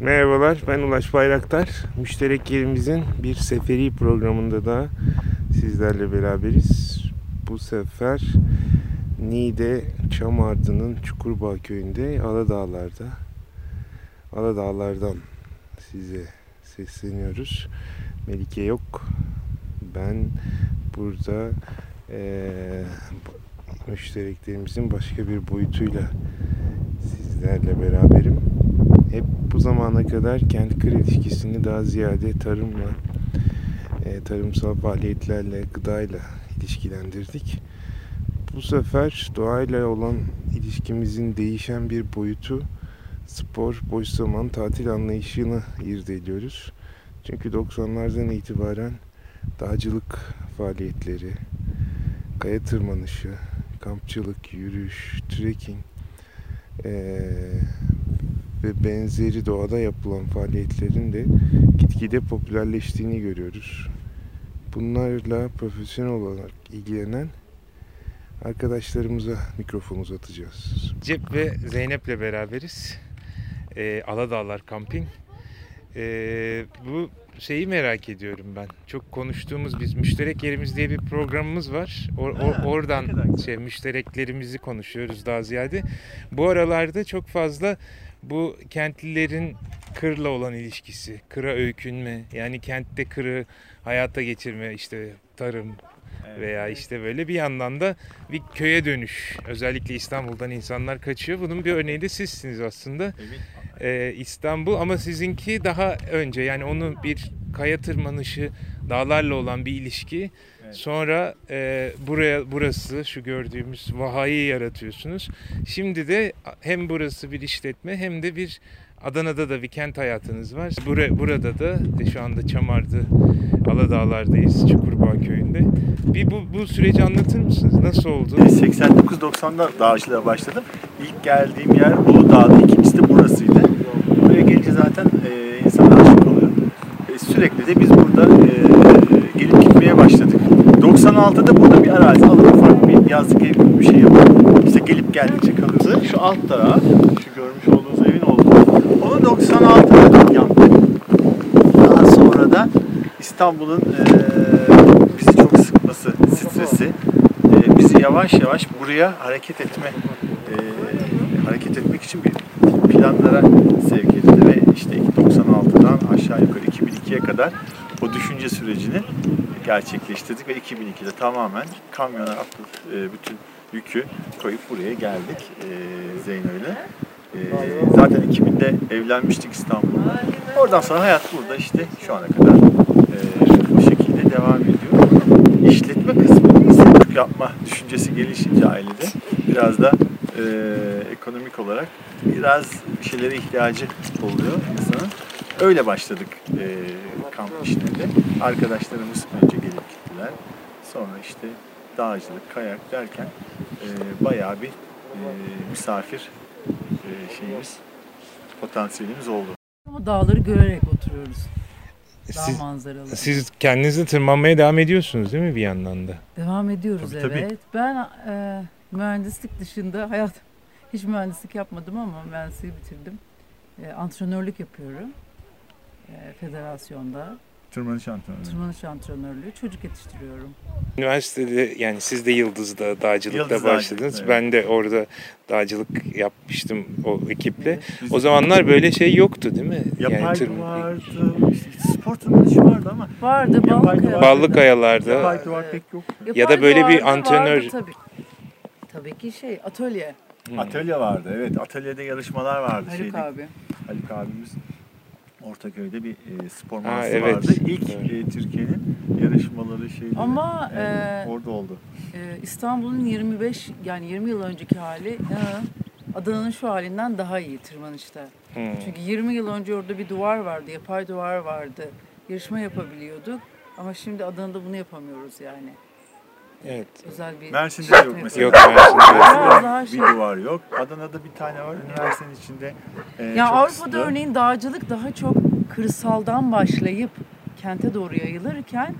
Merhabalar, ben Ulaş Bayraktar. Müşterek yerimizin bir seferi programında da sizlerle beraberiz. Bu sefer Niğde Çamardı'nın Çukurbağ köyünde Aladağlar'da Aladağlar'dan size sesleniyoruz. Melike yok. Ben burada e, müştereklerimizin başka bir boyutuyla sizlerle beraberim. Hep bu zamana kadar kent kır ilişkisini daha ziyade tarımla, e, tarımsal faaliyetlerle, gıdayla ilişkilendirdik. Bu sefer doğayla olan ilişkimizin değişen bir boyutu spor, boş zaman, tatil anlayışını irdeliyoruz. Çünkü 90'lardan itibaren dağcılık faaliyetleri, kaya tırmanışı, kampçılık, yürüyüş, trekking ee, ve benzeri doğada yapılan faaliyetlerin de gitgide popülerleştiğini görüyoruz. Bunlarla profesyonel olarak ilgilenen arkadaşlarımıza mikrofon uzatacağız. Cep ve Zeynep'le beraberiz. Ee, Aladağlar Camping. Ee, bu şeyi merak ediyorum ben. Çok konuştuğumuz biz müşterek yerimiz diye bir programımız var. Or, or, oradan şey müştereklerimizi konuşuyoruz daha ziyade. Bu aralarda çok fazla bu kentlilerin kırla olan ilişkisi, kıra öykünme, yani kentte kırı hayata geçirme, işte tarım veya işte böyle bir yandan da bir köye dönüş. Özellikle İstanbul'dan insanlar kaçıyor. Bunun bir örneği de sizsiniz aslında. Evet. Ee, İstanbul ama sizinki daha önce yani onu bir kaya tırmanışı, dağlarla olan bir ilişki. Evet. Sonra e, buraya burası şu gördüğümüz vahayı yaratıyorsunuz. Şimdi de hem burası bir işletme hem de bir Adana'da da bir kent hayatınız var. Bura, burada da de şu anda Çamardı, Aladağlar'dayız, Çukurbağ köyünde. Bir bu, bu süreci anlatır mısınız? Nasıl oldu? 89-90'da dağcılığa başladım. İlk geldiğim yer Uludağ'dı, ikincisi de burasıydı. Buraya gelince zaten e, insan aşık oluyor. E, sürekli de biz burada e. 96'da burada bir arazi alıp ufak bir yazlık ev bir şey yapalım. İşte gelip geldikçe kalırdı. Şu alt taraf, şu görmüş olduğunuz evin olduğu. Onu 96'da yaptık. Daha sonra da İstanbul'un e, bizi çok sıkması, stresi e, bizi yavaş yavaş buraya hareket etme e, hareket etmek için bir planlara sevk etti ve işte 96'dan aşağı yukarı 2002'ye kadar o düşünce sürecini gerçekleştirdik ve 2002'de tamamen kamyona atıp e, bütün yükü koyup buraya geldik e, Zeyno ile. E, zaten 2000'de evlenmiştik İstanbul'da. Oradan sonra hayat burada işte şu ana kadar e, bu şekilde devam ediyor. İşletme kısmını ise yapma düşüncesi gelişince ailede biraz da e, ekonomik olarak biraz bir şeylere ihtiyacı oluyor insanın. Öyle başladık e, kamp işlerinde. Arkadaşlarımız önce. Sonra işte dağcılık, kayak derken e, bayağı bir e, misafir e, şeyimiz, potansiyelimiz oldu. Ama dağları görerek oturuyoruz. Dağ Siz, manzaralı. siz kendinizi tırmanmaya devam ediyorsunuz değil mi bir yandan da? Devam ediyoruz Tabii, tabii. evet. Ben e, mühendislik dışında hayat hiç mühendislik yapmadım ama mühendisliği bitirdim. E, antrenörlük yapıyorum. E, federasyonda. Tırmanış antrenörü. Tırmanış antrenörlüğü. Çocuk yetiştiriyorum. Üniversitede yani siz de Yıldız'da dağcılıkta Yıldız başladınız. evet. Ben de orada dağcılık yapmıştım o ekiple. Biz- O zamanlar böyle şey yoktu değil mi? Yapay tırm- vardı, spor tırmanışı vardı ama Vardı duvar. ayağı. Ballı kayalarda yapay duvar pek yok. Yapay Ya da böyle bir antrenör- vardı tabii. Tabii ki şey atölye. Hmm. Atölye vardı evet. Atölyede yarışmalar vardı. Haluk şeyde. abi. Haluk abimiz Ortaköy'de bir e, spor Ha, mağazası evet. vardı. İlk Evet. e, Türkiye'nin yarışmaları şeyleri Ama, e, e, orada oldu. Ee, İstanbul'un 25 yani 20 yıl önceki hali inanın Adana'nın şu halinden daha iyi tırmanışta. Hmm. Çünkü 20 yıl önce orada bir duvar vardı, yapay duvar vardı. Yarışma yapabiliyorduk. Ama şimdi Adana'da bunu yapamıyoruz yani. Evet. Özel bir Mersin'de işletme yok mesela. Yok. Mersin'de. Bir şey. duvar yok. Adana'da bir tane var. Üniversitenin içinde e, Ya Avrupa'da kısıtlı. örneğin dağcılık daha çok kırsaldan başlayıp kente doğru yayılırken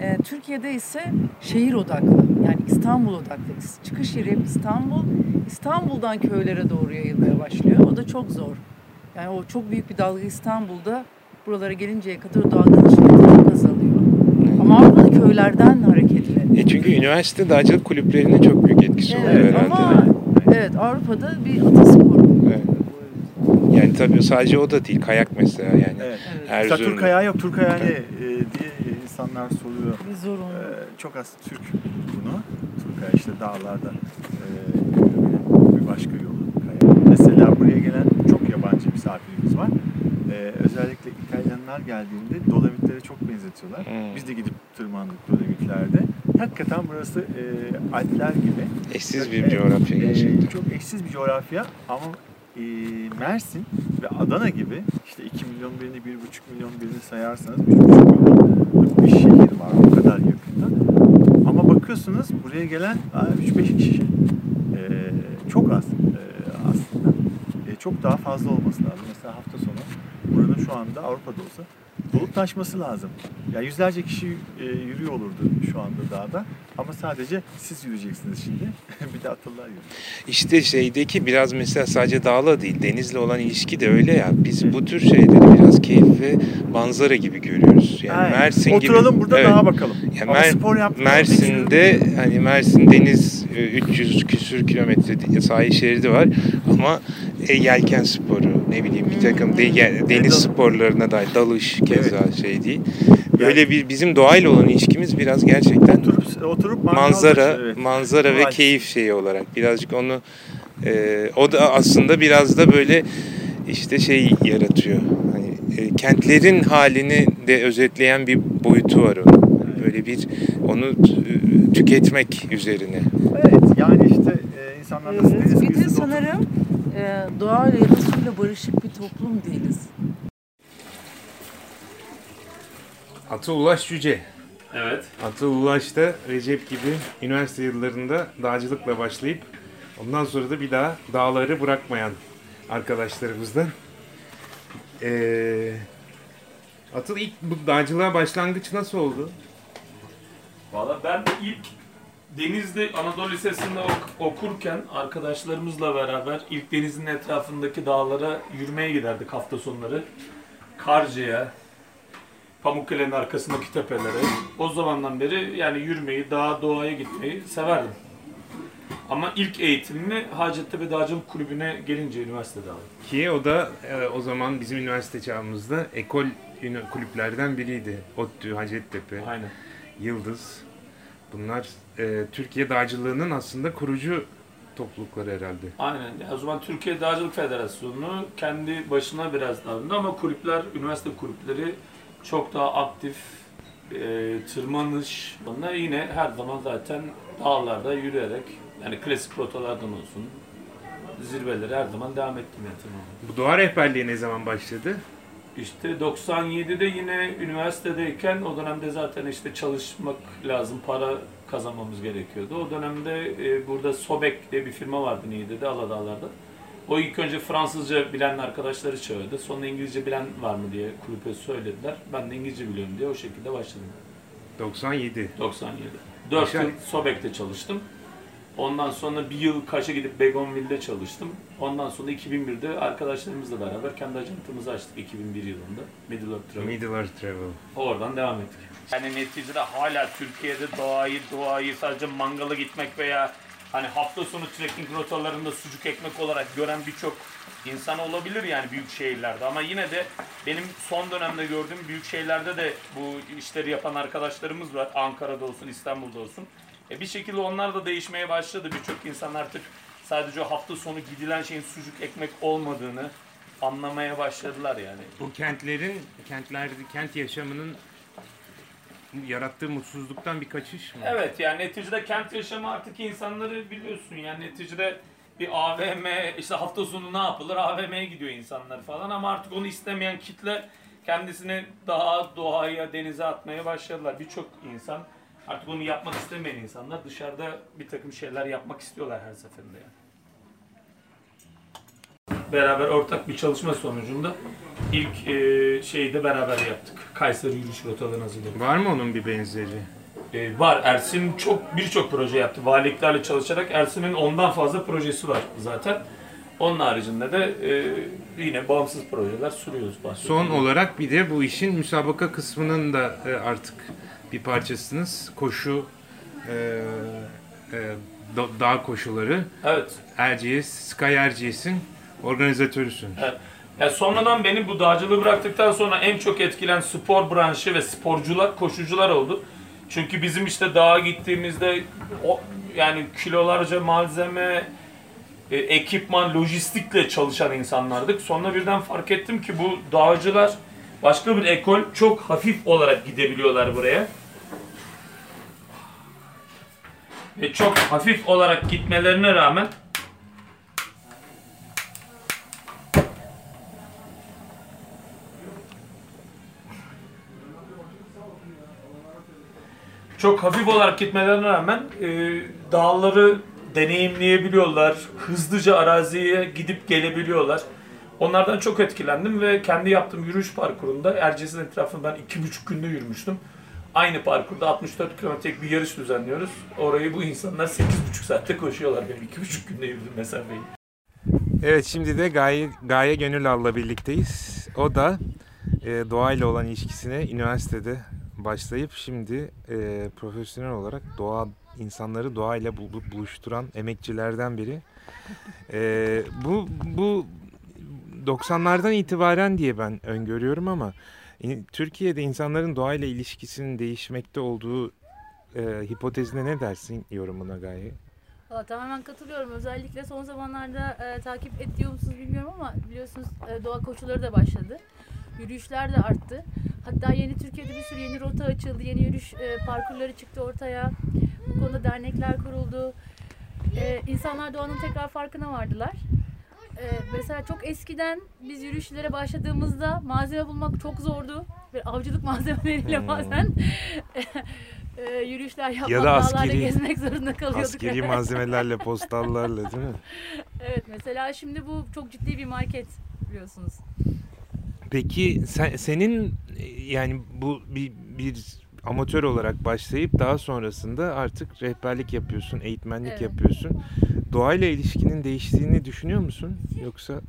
e, Türkiye'de ise şehir odaklı. Yani İstanbul odaklı. Çıkış yeri hep İstanbul. İstanbul'dan köylere doğru yayılmaya başlıyor. O da çok zor. Yani o çok büyük bir dalga İstanbul'da buralara gelinceye kadar o dalganın şiddeti çok azalıyor. Ama Avrupa'da köylerden hareketle. E çünkü üniversite dağcılık kulüplerine çok büyük etkisi oluyor Evet, herhalde. ama evet Avrupa'da bir atasporu. Evet. Yani tabii sadece o da değil. Kayak mesela yani. Evet. Evet. Mesela Erzurum. Türk ayağı yok. Türk ayağı ne e, diye insanlar soruyor. Bir zorunlu. Ee, çok az Türk bunu. Türk ayağı işte dağlarda e, bir başka yolu kaya. Mesela buraya gelen çok yabancı misafirimiz var. Ee, özellikle İtalyanlar geldiğinde Dolomitlere çok benzetiyorlar. Hmm. Biz de gidip tırmandık Dolomitlerde. Hakikaten burası e, Alpler gibi. Eşsiz bir Evet, coğrafya e, gerçekten. çok eşsiz bir coğrafya ama e, Mersin ve Adana gibi işte 2 milyon birini, 1,5 milyon birini sayarsanız 3,5 milyonluk bir şehir var o kadar yakında. Ama bakıyorsunuz buraya gelen aa, 3-5 kişi. E, çok az e, aslında. E, çok daha fazla olması lazım. Mesela hafta sonu buranın şu anda Avrupa'da olsa dolup taşması lazım. Yani yüzlerce kişi e, yürüyor olurdu şu anda dağda. Ama sadece siz yürüyeceksiniz şimdi. bir de atlılar yürüyecek. İşte şeydeki biraz mesela sadece dağla değil denizle olan ilişki de öyle ya. Biz bu tür şeyleri biraz keyif ve manzara gibi görüyoruz. Yani Aynen. Mersin Oturalım gibi. burada Evet. dağa bakalım. Ya Ama Mer- spor. Mersin'de hani Mersin deniz e, 300 küsür kilometre sahil şeridi var ama e, yelken sporu ne bileyim bir takım de, deniz sporlarına dair dalış keza şey değil. Böyle bir bizim doğayla olan ilişkimiz biraz gerçekten Oturup, oturup manzara evet. manzara ve Vay. keyif şeyi olarak birazcık onu e, o da aslında biraz da böyle işte şey yaratıyor. Hani e, kentlerin halini de özetleyen bir boyutu var onun. Hani Böyle bir onu tüketmek üzerine. Evet yani işte e, insanlar nasıl deniz Evet, sanırım e, doğayla ya da barışık bir toplum değiliz. Atı Ulaş Cüce. Evet. Atı Ulaş da Recep gibi üniversite yıllarında dağcılıkla başlayıp ondan sonra da bir daha dağları bırakmayan arkadaşlarımızdan. Ee, Atıl ilk bu dağcılığa başlangıç nasıl oldu? Valla ben de ilk Denizli Anadolu Lisesi'nde ok- okurken arkadaşlarımızla beraber ilk denizin etrafındaki dağlara yürümeye giderdik hafta sonları. Karcı'ya, Pamukkale'nin arkasındaki tepelere. O zamandan beri yani yürümeyi, dağa, doğaya gitmeyi severdim. Ama ilk eğitimimi Hacettepe Dağcılık Kulübü'ne gelince üniversitede aldım. Ki o da e, o zaman bizim üniversite çağımızda ekol ünü- kulüplerden biriydi. ODTÜ, Hacettepe, Aynen. Yıldız. Bunlar e, Türkiye dağcılığının aslında kurucu toplulukları herhalde. Aynen. Ya O zaman Türkiye Dağcılık Federasyonu kendi başına biraz davrandı ama kulüpler, üniversite kulüpleri çok daha aktif. E, tırmanış. Onlar yine her zaman zaten dağlarda yürüyerek yani klasik rotalardan olsun zirveleri her zaman devam ettim yani tırmanmaya. Bu doğa rehberliği ne zaman başladı? İşte 97'de yine üniversitedeyken o dönemde zaten işte çalışmak lazım, para kazanmamız gerekiyordu. O dönemde e, burada Sobek diye bir firma vardı Niğde'de, Aladağlar'da. O ilk önce Fransızca bilen arkadaşları çağırdı. Sonra İngilizce bilen var mı diye kulüpe söylediler. Ben de İngilizce biliyorum diye o şekilde başladım. 97. 97. 4 Güzel. yıl Sobek'te çalıştım. Ondan sonra bir yıl Kaş'a gidip Begonville'de çalıştım. Ondan sonra 2001'de arkadaşlarımızla beraber kendi acentımızı açtık 2001 yılında. Middle Earth Travel. Middle Earth Travel. Oradan devam ettik. Yani neticede hala Türkiye'de doğayı, doğayı sadece mangala gitmek veya hani hafta sonu trekking rotalarında sucuk ekmek olarak gören birçok insan olabilir yani büyük şehirlerde. Ama yine de benim son dönemde gördüğüm büyük şehirlerde de bu işleri yapan arkadaşlarımız var. Ankara'da olsun, İstanbul'da olsun. E bir şekilde onlar da değişmeye başladı. Birçok insan artık sadece o hafta sonu gidilen şeyin sucuk ekmek olmadığını anlamaya başladılar yani. Bu kentlerin, kentlerde, kent yaşamının yarattığı mutsuzluktan bir kaçış mı? Evet yani neticede kent yaşamı artık insanları biliyorsun yani neticede bir AVM işte hafta sonu ne yapılır AVM'ye gidiyor insanlar falan ama artık onu istemeyen kitle kendisini daha doğaya denize atmaya başladılar. Birçok insan artık onu yapmak istemeyen insanlar dışarıda bir takım şeyler yapmak istiyorlar her seferinde yani. Beraber ortak bir çalışma sonucunda ilk e, şeyi de beraber yaptık. Kayseri yürüyüş rotalarını hazırladık. Var mı onun bir benzeri? Ee, var. Ersin çok birçok proje yaptı. Valiliklerle çalışarak Ersin'in ondan fazla projesi var zaten. Onun haricinde de e, yine bağımsız projeler sürüyoruz. Son olarak bir de bu işin müsabaka kısmının da e, artık bir parçasınız. Koşu, e, e, da- dağ koşuları. Evet. Erciyes, Sky Erciyes'in organizatörüsün. Evet. Ya sonradan beni bu dağcılığı bıraktıktan sonra en çok etkilen spor branşı ve sporcular, koşucular oldu. Çünkü bizim işte dağa gittiğimizde o yani kilolarca malzeme, e, ekipman, lojistikle çalışan insanlardık. Sonra birden fark ettim ki bu dağcılar başka bir ekol çok hafif olarak gidebiliyorlar buraya. Ve çok hafif olarak gitmelerine rağmen çok hafif olarak gitmelerine rağmen e, dağları deneyimleyebiliyorlar. Hızlıca araziye gidip gelebiliyorlar. Onlardan çok etkilendim ve kendi yaptığım yürüyüş parkurunda Erciyes'in etrafını ben iki buçuk günde yürümüştüm. Aynı parkurda 64 kilometrelik bir yarış düzenliyoruz. Orayı bu insanlar 8,5 saatte koşuyorlar. Benim iki buçuk günde yürüdüm mesafeyi. Evet şimdi de Gaye, Gaye Gönülal'la birlikteyiz. O da e, doğayla olan ilişkisine üniversitede başlayıp şimdi e, profesyonel olarak doğa insanları doğayla bul- buluşturan emekçilerden biri. E, bu bu 90'lardan itibaren diye ben öngörüyorum ama Türkiye'de insanların doğayla ilişkisinin değişmekte olduğu e, hipotezine ne dersin yorumuna Gaye? Valla tamamen katılıyorum. Özellikle son zamanlarda e, takip ediyor musunuz bilmiyorum ama biliyorsunuz e, doğa koşuları da başladı. Yürüyüşler de arttı. Hatta yeni Türkiye'de bir sürü yeni rota açıldı. Yeni yürüyüş e, parkurları çıktı ortaya. Bu konuda dernekler kuruldu. E, insanlar doğanın tekrar farkına vardılar. E, mesela çok eskiden biz yürüyüşlere başladığımızda malzeme bulmak çok zordu. Ve avcılık malzemeleriyle Hmm. bazen e, yürüyüşler yapmak, Ya da askeri- gezmek zorunda kalıyorduk. Askeri malzemelerle, postallarla değil mi? Evet mesela şimdi bu çok ciddi bir market biliyorsunuz. Peki sen, senin e, yani bu bir, bir amatör olarak başlayıp daha sonrasında artık rehberlik yapıyorsun, eğitmenlik Evet. yapıyorsun. Doğayla ilişkinin değiştiğini düşünüyor musun? Yoksa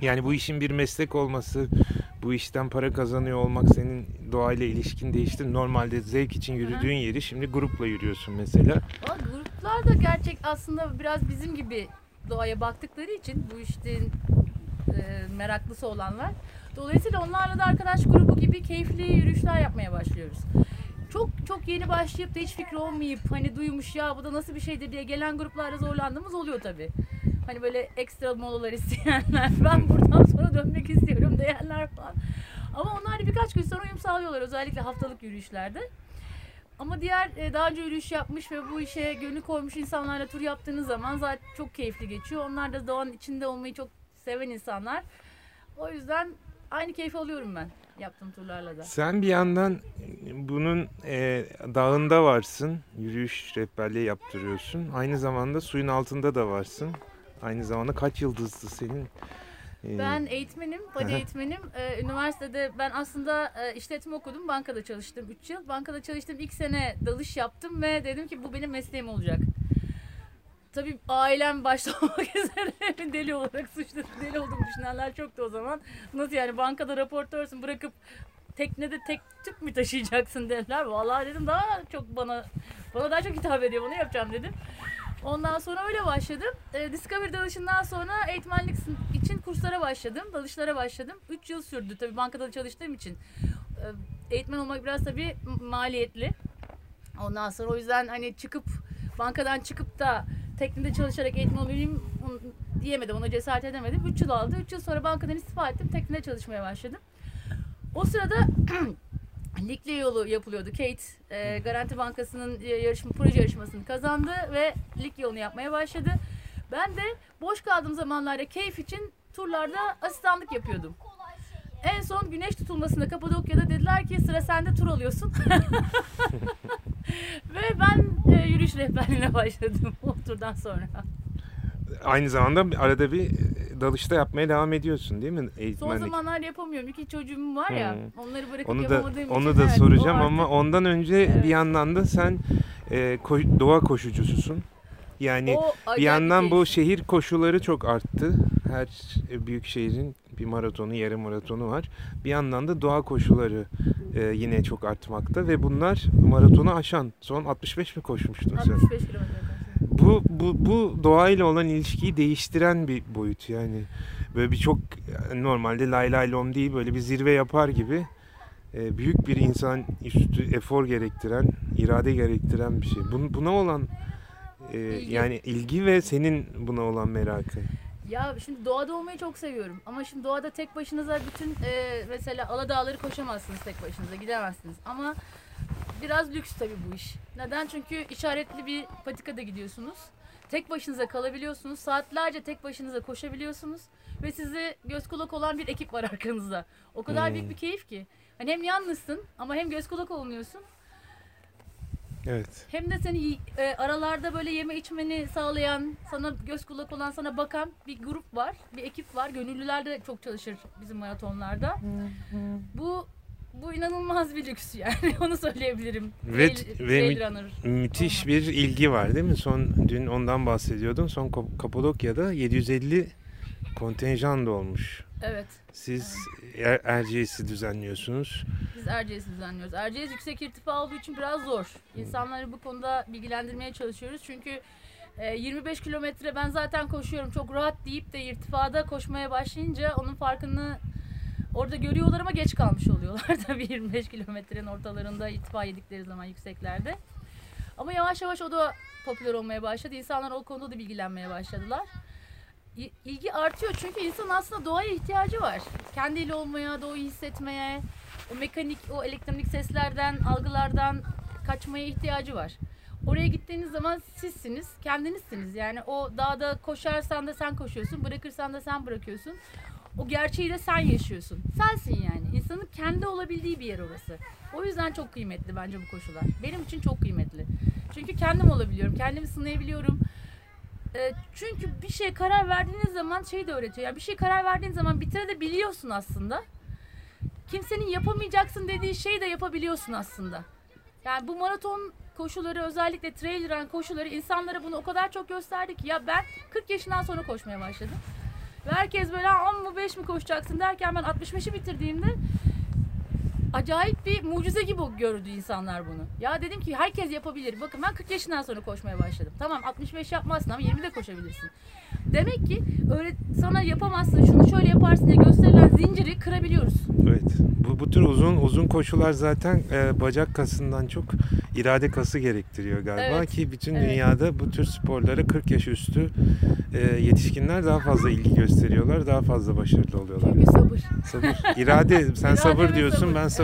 yani bu işin bir meslek olması, bu işten para kazanıyor olmak senin doğayla ilişkin değişti. Normalde zevk için yürüdüğün yeri şimdi grupla yürüyorsun mesela. Ama gruplar da gerçek aslında biraz bizim gibi doğaya baktıkları için bu işin e, meraklısı olanlar. Dolayısıyla onlarla da arkadaş grubu gibi keyifli yürüyüşler yapmaya başlıyoruz. Çok çok yeni başlayıp da hiç fikri olmayıp hani duymuş ya bu da nasıl bir şeydir diye gelen gruplarda zorlandığımız oluyor tabii. Hani böyle ekstra molalar isteyenler, ben buradan sonra dönmek istiyorum diyenler falan. Ama onlar da birkaç gün sonra uyum sağlıyorlar özellikle haftalık yürüyüşlerde. Ama diğer e, daha önce yürüyüş yapmış ve bu işe gönül koymuş insanlarla tur yaptığınız zaman zaten çok keyifli geçiyor. Onlar da doğanın içinde olmayı çok seven insanlar. O yüzden aynı keyif alıyorum ben yaptığım turlarla da. Sen bir yandan bunun e, dağında varsın, yürüyüş rehberliği yaptırıyorsun. Aynı zamanda suyun altında da varsın. Aynı zamanda kaç yıldızlı senin? e, Ben eğitmenim, body eğitmenim. Ee, üniversitede ben aslında e, işletme okudum, bankada çalıştım 3 yıl. Bankada çalıştım ilk sene dalış yaptım ve dedim ki bu benim mesleğim olacak. Tabii ailem başta olmak üzere deli olarak suçladı. Deli olduğumu düşünenler çoktu o zaman. Nasıl yani bankada raportörsün bırakıp teknede tek tüp mü taşıyacaksın dediler. Vallahi dedim daha çok bana bana daha çok hitap ediyor bunu yapacağım dedim. Ondan sonra öyle başladım. E, Discovery dalışından sonra eğitmenlik için kurslara başladım. Dalışlara başladım. 3 yıl sürdü tabii bankada çalıştığım için. E, eğitmen olmak biraz tabii maliyetli. Ondan sonra o yüzden hani çıkıp bankadan çıkıp da teknede çalışarak olayım onu diyemedim. Ona cesaret edemedim. 3 yıl aldı. 3 yıl sonra bankadan istifa ettim. Teknede çalışmaya başladım. O sırada Likle yolu yapılıyordu. Kate e, Garanti Bankası'nın yarışma, proje yarışmasını kazandı ve lig yolunu yapmaya başladı. Ben de boş kaldığım zamanlarda keyif için turlarda asistanlık yapıyordum. En son güneş tutulmasında Kapadokya'da dediler ki sıra sende tur alıyorsun. ve ben e, yürüyüş rehberliğine başladım o turdan sonra. Aynı zamanda arada bir dalışta yapmaya devam ediyorsun değil mi Son eğitmenlik? zamanlar yapamıyorum. İki çocuğum var ya. Hmm. Onları bırakıp Onu da yapamadığım için. onu da evet, soracağım ama ondan önce Evet. bir yandan da sen e, ko- doğa koşucususun. Yani o bir yandan bu şehir koşuları çok arttı. Her e, büyük şehrin bir maratonu, yarım maratonu var. Bir yandan da doğa koşuları e, yine çok artmakta ve bunlar maratonu aşan. Son 65 mi koşmuştun sen? 65 kilometre. Bu, bu, bu doğayla olan ilişkiyi değiştiren bir boyut yani. Böyle bir çok normalde lay lay lom değil böyle bir zirve yapar gibi e, büyük bir insan üstü efor gerektiren, irade gerektiren bir şey. Bun, buna olan e, İlgi. yani ilgi ve senin buna olan merakı. Ya şimdi doğada olmayı çok seviyorum. Ama şimdi doğada tek başınıza bütün e, mesela Aladağları koşamazsınız tek başınıza gidemezsiniz. Ama biraz lüks tabii bu iş. Neden? Çünkü işaretli bir patikada gidiyorsunuz. Tek başınıza kalabiliyorsunuz. Saatlerce tek başınıza koşabiliyorsunuz. Ve size göz kulak olan bir ekip var arkanızda. O kadar Hmm. büyük bir keyif ki. Hani hem yalnızsın ama hem göz kulak olunuyorsun. Evet. Hem de seni e, aralarda böyle yeme içmeni sağlayan, sana göz kulak olan, sana bakan bir grup var, bir ekip var. Gönüllüler de çok çalışır bizim maratonlarda. Bu bu inanılmaz bir lüks yani onu söyleyebilirim. Ve- ve runner. Müthiş bir ilgi var değil mi? Son dün ondan bahsediyordun. Son Kap- Kapadokya'da 750 kontenjan da olmuş. Evet. Siz Er- Erciyes'i düzenliyorsunuz. Biz Erciyes'i düzenliyoruz. Erciyes yüksek irtifa olduğu için biraz zor. İnsanları bu konuda bilgilendirmeye çalışıyoruz. Çünkü e, 25 kilometre ben zaten koşuyorum çok rahat deyip de irtifada koşmaya başlayınca onun farkını orada görüyorlar ama geç kalmış oluyorlar tabii 25 kilometrenin ortalarında irtifa yedikleri zaman yükseklerde. Ama yavaş yavaş o da popüler olmaya başladı. İnsanlar o konuda da bilgilenmeye başladılar. İlgi artıyor çünkü insan aslında doğaya ihtiyacı var. Kendiyle olmaya, doğayı hissetmeye, o mekanik, o elektronik seslerden, algılardan kaçmaya ihtiyacı var. Oraya gittiğiniz zaman sizsiniz, kendinizsiniz. Yani o dağda koşarsan da sen koşuyorsun, bırakırsan da sen bırakıyorsun. O gerçeği de sen yaşıyorsun. Sensin yani. İnsanın kendi olabildiği bir yer orası. O yüzden çok kıymetli bence bu koşular. Benim için çok kıymetli. Çünkü kendim olabiliyorum, kendimi sınayabiliyorum. Ee, çünkü bir şeye karar verdiğiniz zaman şey de öğretiyor. Yani bir şeye karar verdiğin zaman bitirebiliyorsun aslında kimsenin yapamayacaksın dediği şeyi de yapabiliyorsun aslında. Yani bu maraton koşuları özellikle trail run koşuları insanlara bunu o kadar çok gösterdi ki ya ben 40 yaşından sonra koşmaya başladım. Ve herkes böyle 10 mu 5 mi koşacaksın derken ben 65'i bitirdiğimde acayip bir mucize gibi gördü insanlar bunu. Ya dedim ki herkes yapabilir. Bakın ben 40 yaşından sonra koşmaya başladım. Tamam 65 yapmazsın ama 20 de koşabilirsin. Demek ki öyle sana yapamazsın, şunu şöyle yaparsın diye gösterilen zinciri kırabiliyoruz. Evet. Bu, bu tür uzun uzun koşular zaten e, bacak kasından çok irade kası gerektiriyor galiba Evet. ki bütün Evet. dünyada bu tür sporlara 40 yaş üstü e, yetişkinler daha fazla ilgi gösteriyorlar, daha fazla başarılı oluyorlar. Çünkü sabır. Sabır. İrade. Sen İrade sabır diyorsun, sabır. ben sabır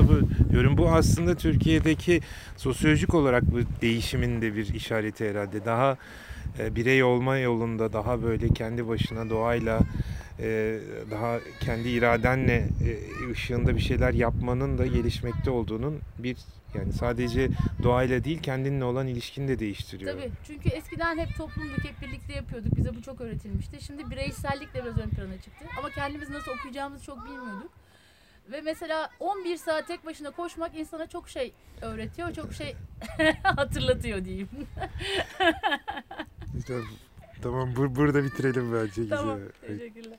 diyorum. Bu aslında Türkiye'deki sosyolojik olarak bu değişimin de bir işareti herhalde. Daha e, birey olma yolunda daha böyle kendi başına doğayla e, daha kendi iradenle e, ışığında bir şeyler yapmanın da gelişmekte olduğunun bir yani sadece doğayla değil kendinle olan ilişkini de değiştiriyor. Tabii. Çünkü eskiden hep toplumduk, hep birlikte yapıyorduk. Bize bu çok öğretilmişti. Şimdi bireysellik de biraz ön plana çıktı. Ama kendimiz nasıl okuyacağımızı çok bilmiyorduk. Ve mesela 11 saat tek başına koşmak insana çok şey öğretiyor, çok şey hatırlatıyor diyeyim. İşte, tamam bu- burada bitirelim bence. tamam, güzel. teşekkürler.